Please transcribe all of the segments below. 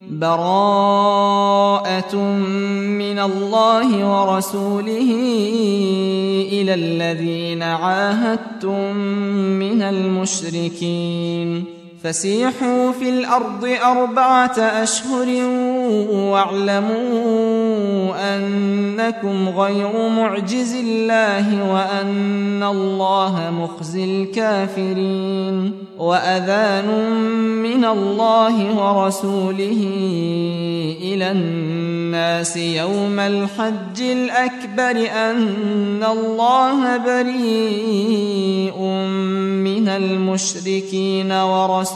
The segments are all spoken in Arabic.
براءة من الله ورسوله إلى الذين عاهدتم من المشركين. فسيحوا في الأرض أربعة أشهر واعلموا أنكم غير معجز الله وأن الله مخزي الكافرين وأذان من الله ورسوله إلى الناس يوم الحج الأكبر أن الله بريء من المشركين ورسوله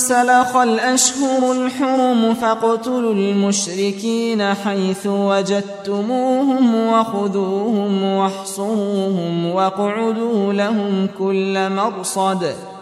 انسلخ الأشهر الحرم فاقتلوا المشركين حيث وجدتموهم وخذوهم واحصروهم واقعدوا لهم كل مرصد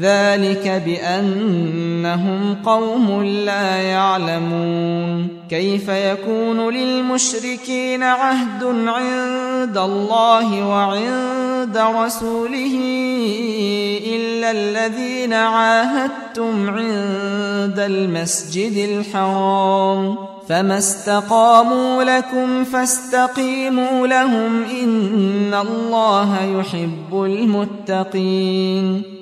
ذلك بأنهم قوم لا يعلمون. كيف يكون للمشركين عهد عند الله وعند رسوله إلا الذين عاهدتم عند المسجد الحرام؟ فما استقاموا لكم فاستقيموا لهم إن الله يحب المتقين.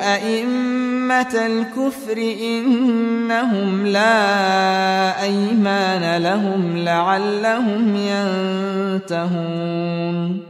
أئمة الكفر إنهم لا أيمان لهم لعلهم ينتهون.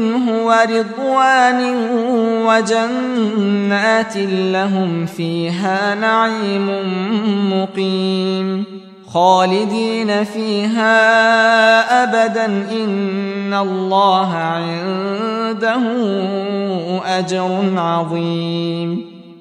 منه ورضوان وجنات لهم فيها نعيم مقيم. خالدين فيها أبدا. إن الله عنده أجر عظيم.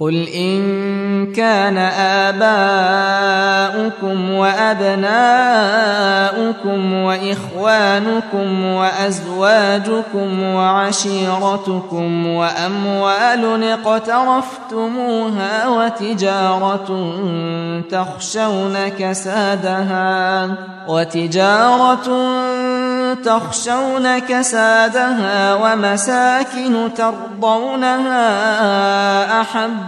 قل إن كان آباؤكم وأبناؤكم وإخوانكم وأزواجكم وعشيرتكم وأموال اقترفتموها وتجارة تخشون كسادها وتجارة تخشون كسادها ومساكن ترضونها أحب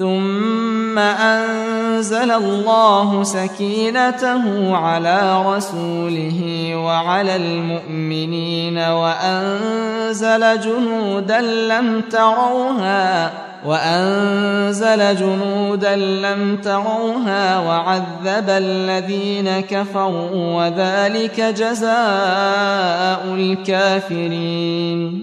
ثم أنزل الله سكينته على رسوله وعلى المؤمنين وأنزل جنودا لم تروها وأنزل جنودا لم تروها وعذب الذين كفروا وذلك جزاء الكافرين.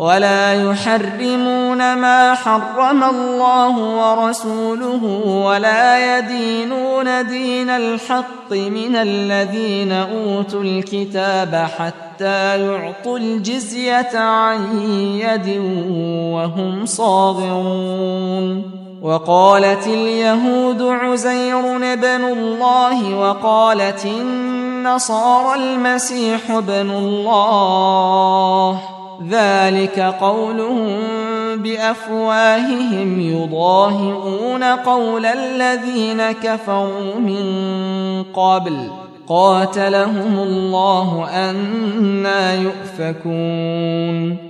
ولا يحرمون ما حرم الله ورسوله ولا يدينون دين الحق من الذين أوتوا الكتاب حتى يعطوا الجزية عن يد وهم صاغرون. وقالت اليهود عزير بن الله وقالت النصارى المسيح ابن الله. ذلك قولهم بأفواههم يضاهئون قول الذين كفروا من قبل. قاتلهم الله أنا يؤفكون.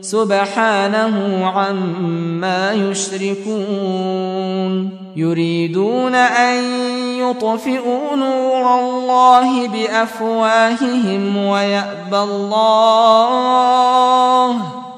سبحانه عما يشركون. يريدون أن يطفئوا نور الله بأفواههم ويأبى الله.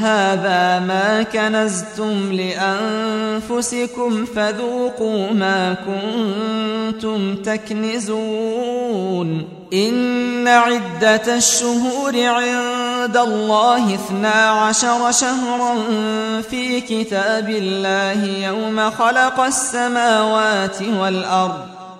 هذا ما كنزتم لأنفسكم فذوقوا ما كنتم تكنزون. إن عدة الشهور عند الله اثنا عشر شهرا في كتاب الله يوم خلق السماوات والأرض.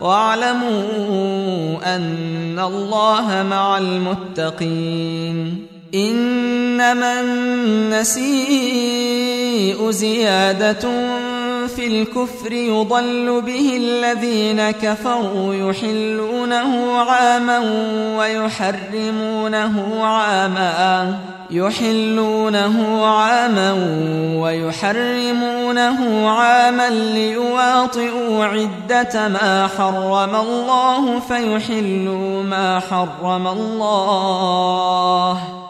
واعلموا أن الله مع المتقين. إنما النسيء زيادة في الكفر يضل به الذين كفروا يحلونه عاما ويحرمونه عاما يحلونه عاما ويحرمونه عاما ليواطئوا عدة ما حرم الله فيحلوا ما حرم الله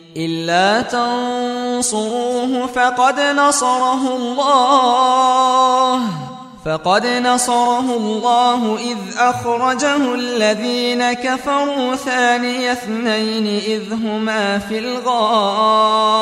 إلا تنصروه فقد نصره الله. فقد نصره الله إذ أخرجه الذين كفروا ثاني اثنين إذ هما في الغار.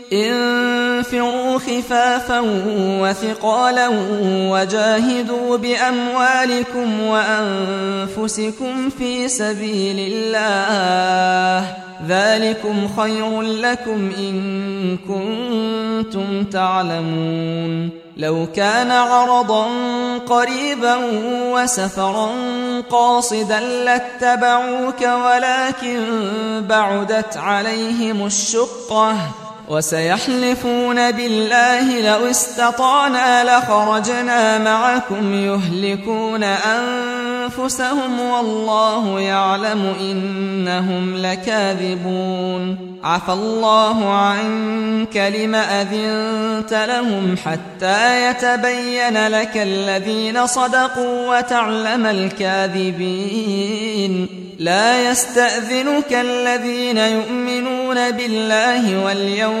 انفروا خفافا وثقالا وجاهدوا بأموالكم وأنفسكم في سبيل الله ذلكم خير لكم إن كنتم تعلمون لو كان عرضا قريبا وسفرا قاصدا لاتبعوك ولكن بعدت عليهم الشقة وسيحلفون بالله لو استطعنا لخرجنا معكم يهلكون أنفسهم والله يعلم إنهم لكاذبون. عفى الله عنك لم أذنت لهم حتى يتبين لك الذين صدقوا وتعلم الكاذبين. لا يستأذنك الذين يؤمنون بالله واليوم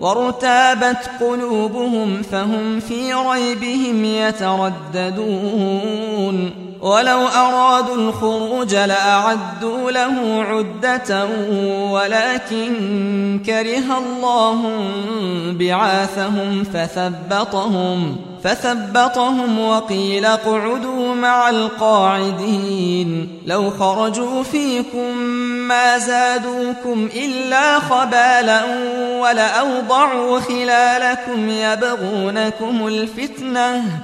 وارتابت قلوبهم فهم في ريبهم يترددون. ولو أرادوا الخروج لأعدوا له عدة ولكن كره الله بعاثهم فثبطهم فثبطهم وقيل اقعدوا مع القاعدين. لو خرجوا فيكم ما زادوكم إلا خبالا ولأوضعوا خلالكم يبغونكم الفتنة.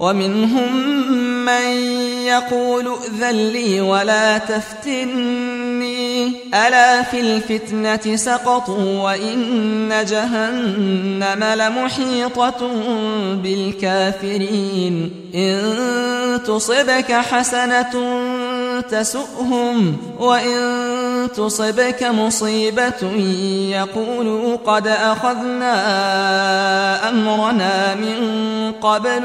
ومنهم من يقول ائذن لي ولا تفتني. ألا في الفتنة سقطوا وإن جهنم لمحيطة بالكافرين. إن تصبك حسنة تسؤهم وإن تصبك مصيبة يقولوا قد أخذنا أمرنا من قبل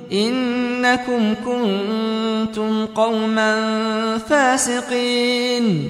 إنكم كنتم قوما فاسقين.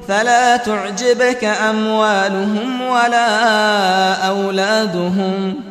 فلا تعجبك أموالهم ولا أولادهم.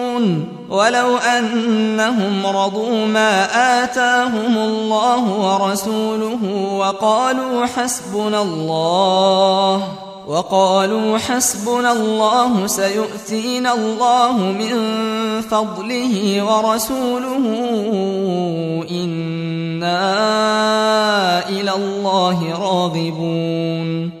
ولو أنهم رضوا ما آتاهم الله ورسوله وقالوا حسبنا الله وقالوا حسبنا الله سيؤتينا الله من فضله ورسوله إنا إلى الله راغبون.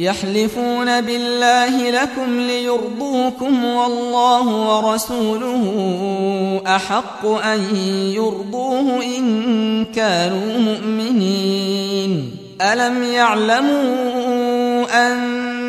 يحلفون بالله لكم ليرضوكم والله ورسوله أحق أن يرضوه إن كانوا مؤمنين. ألم يعلموا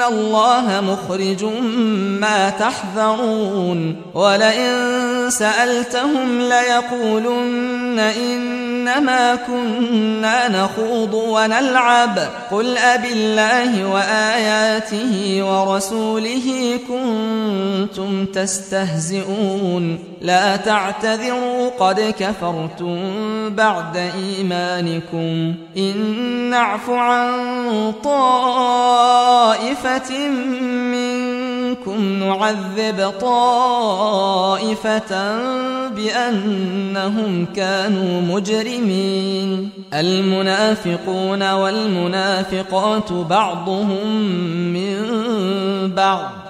إن الله مخرج ما تحذرون ولئن سألتهم ليقولن إنما كنا نخوض ونلعب قل أب الله وآياته ورسوله كنتم تستهزئون لا تعتذروا قد كفرتم بعد إيمانكم إن نعف عن طائفة منكم نعذب طائفة بأنهم كانوا مجرمين. المنافقون والمنافقات بعضهم من بعض.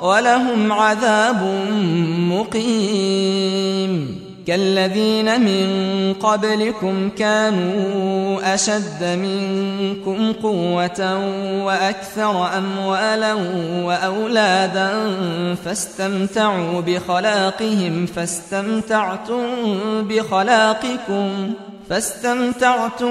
ولهم عذاب مقيم. كالذين من قبلكم كانوا أشد منكم قوة وأكثر أموالا وأولادا فاستمتعوا بخلاقهم فاستمتعتم بخلاقكم فاستمتعتم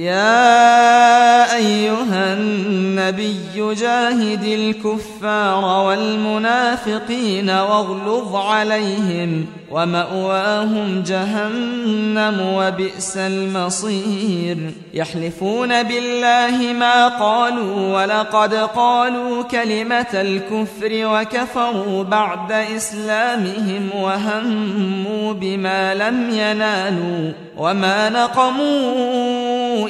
يا أيها النبي جاهد الكفار والمنافقين واغلظ عليهم ومأواهم جهنم وبئس المصير. يحلفون بالله ما قالوا ولقد قالوا كلمة الكفر وكفروا بعد إسلامهم وهموا بما لم ينالوا وما نقموا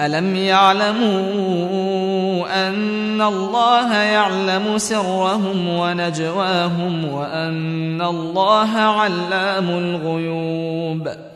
ألم يعلموا أن الله يعلم سرهم ونجواهم وأن الله علام الغيوب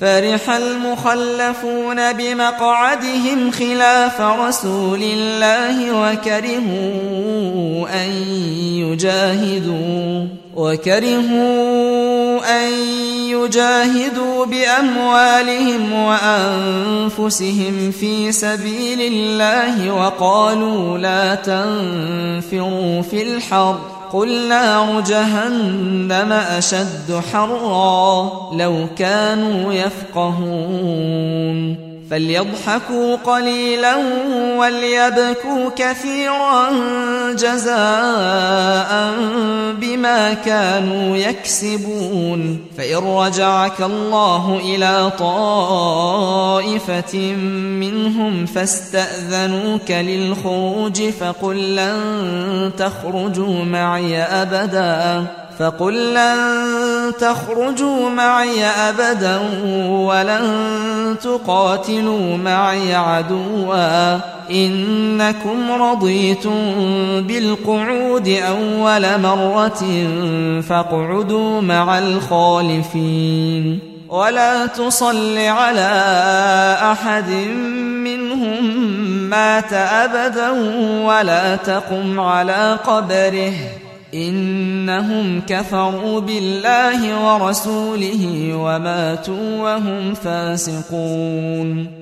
فرح المخلفون بمقعدهم خلاف رسول الله وكرهوا أن يجاهدوا وكرهوا أن يجاهدوا بأموالهم وأنفسهم في سبيل الله وقالوا لا تنفروا في الحر. قل نار جهنم أشد حرا لو كانوا يفقهون فليضحكوا قليلا وليبكوا كثيرا جزاء بما كانوا يكسبون. فإن رجعك الله إلى طائفة منهم فاستأذنوك للخروج فقل لن تخرجوا معي أبداً. فقل لن تخرجوا معي أبدا ولن تقاتلوا معي عدوا. إنكم رضيتم بالقعود أول مرة فاقعدوا مع الخالفين. ولا تصل على أحد منهم مات أبدا ولا تقم على قبره. إنهم كفروا بالله ورسوله وماتوا وهم فاسقون.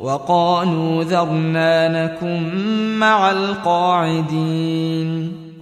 وقالوا ذرنا نكن مع القاعدين.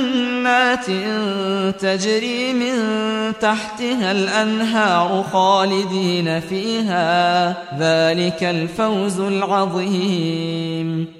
جنات تجري من تحتها الأنهار خالدين فيها. ذلك الفوز العظيم.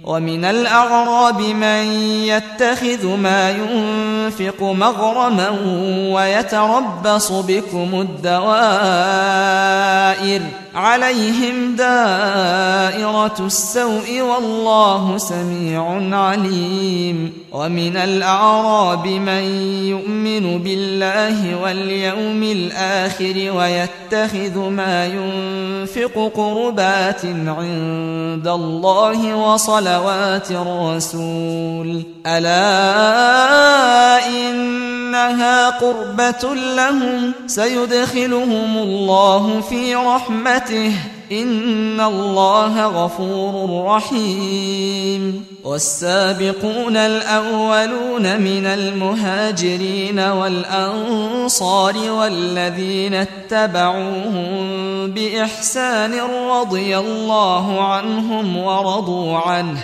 ومن الأعراب من يتخذ ما ينفق مغرما ويتربص بكم الدوائر عليهم دائرة السوء والله سميع عليم ومن الأعراب من يؤمن بالله واليوم الآخر ويتخذ ما ينفق قربات عند الله وصلوات الرسول. ألا إنها قربة لهم. سيدخلهم الله في رحمته. إن الله غفور رحيم والسابقون الأولون من المهاجرين والأنصار والذين اتبعوهم بإحسان رضي الله عنهم ورضوا عنه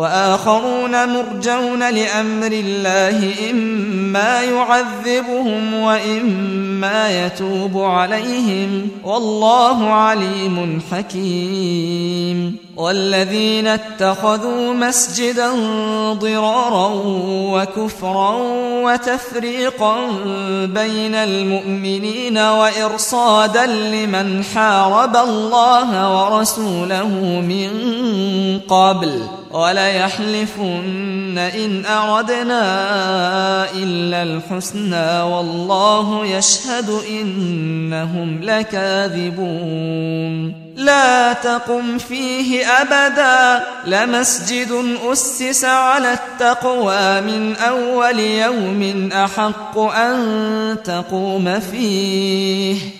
وآخرون مرجون لأمر الله إما يعذبهم وإما يتوب عليهم. والله عليم حكيم. والذين اتخذوا مسجدا ضرارا وكفرا وتفريقا بين المؤمنين وإرصادا لمن حارب الله ورسوله من قبل وليحلفن إن أردنا إلا الحسنى والله يشهد إنهم لكاذبون لا تقم فيه أبدا. لمسجد أسس على التقوى من أول يوم أحق أن تقوم فيه.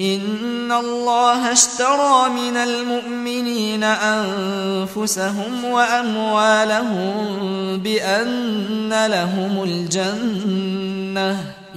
إن الله اشترى من المؤمنين أنفسهم وأموالهم بأن لهم الجنة.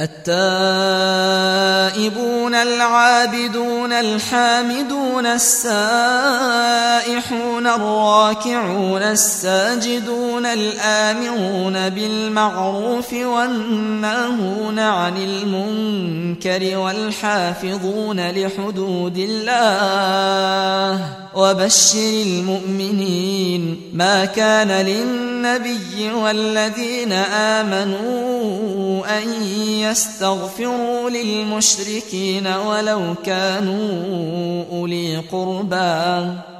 التائبون العابدون الحامدون السائحون الراكعون الساجدون الآمرون بالمعروف والناهون عن المنكر والحافظون لحدود الله. وبشر المؤمنين ما كان للنبي والذين آمنوا أن يستغفروا للمشركين ولو كانوا أولي قربى.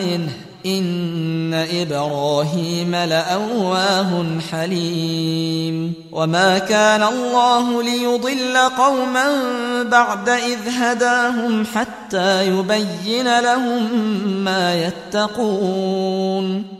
منه إن إبراهيم لأواه حليم. وما كان الله ليضل قوما بعد إذ هداهم حتى يبين لهم ما يتقون.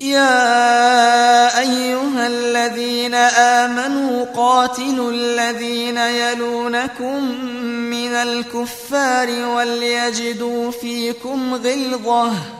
يا أيها الذين آمنوا قاتلوا الذين يلونكم من الكفار وليجدوا فيكم غلظة.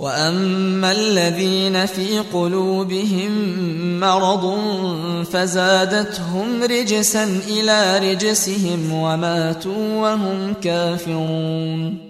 واما الذين في قلوبهم مرض فزادتهم رجسا إلى رجسهم وماتوا وهم كافرون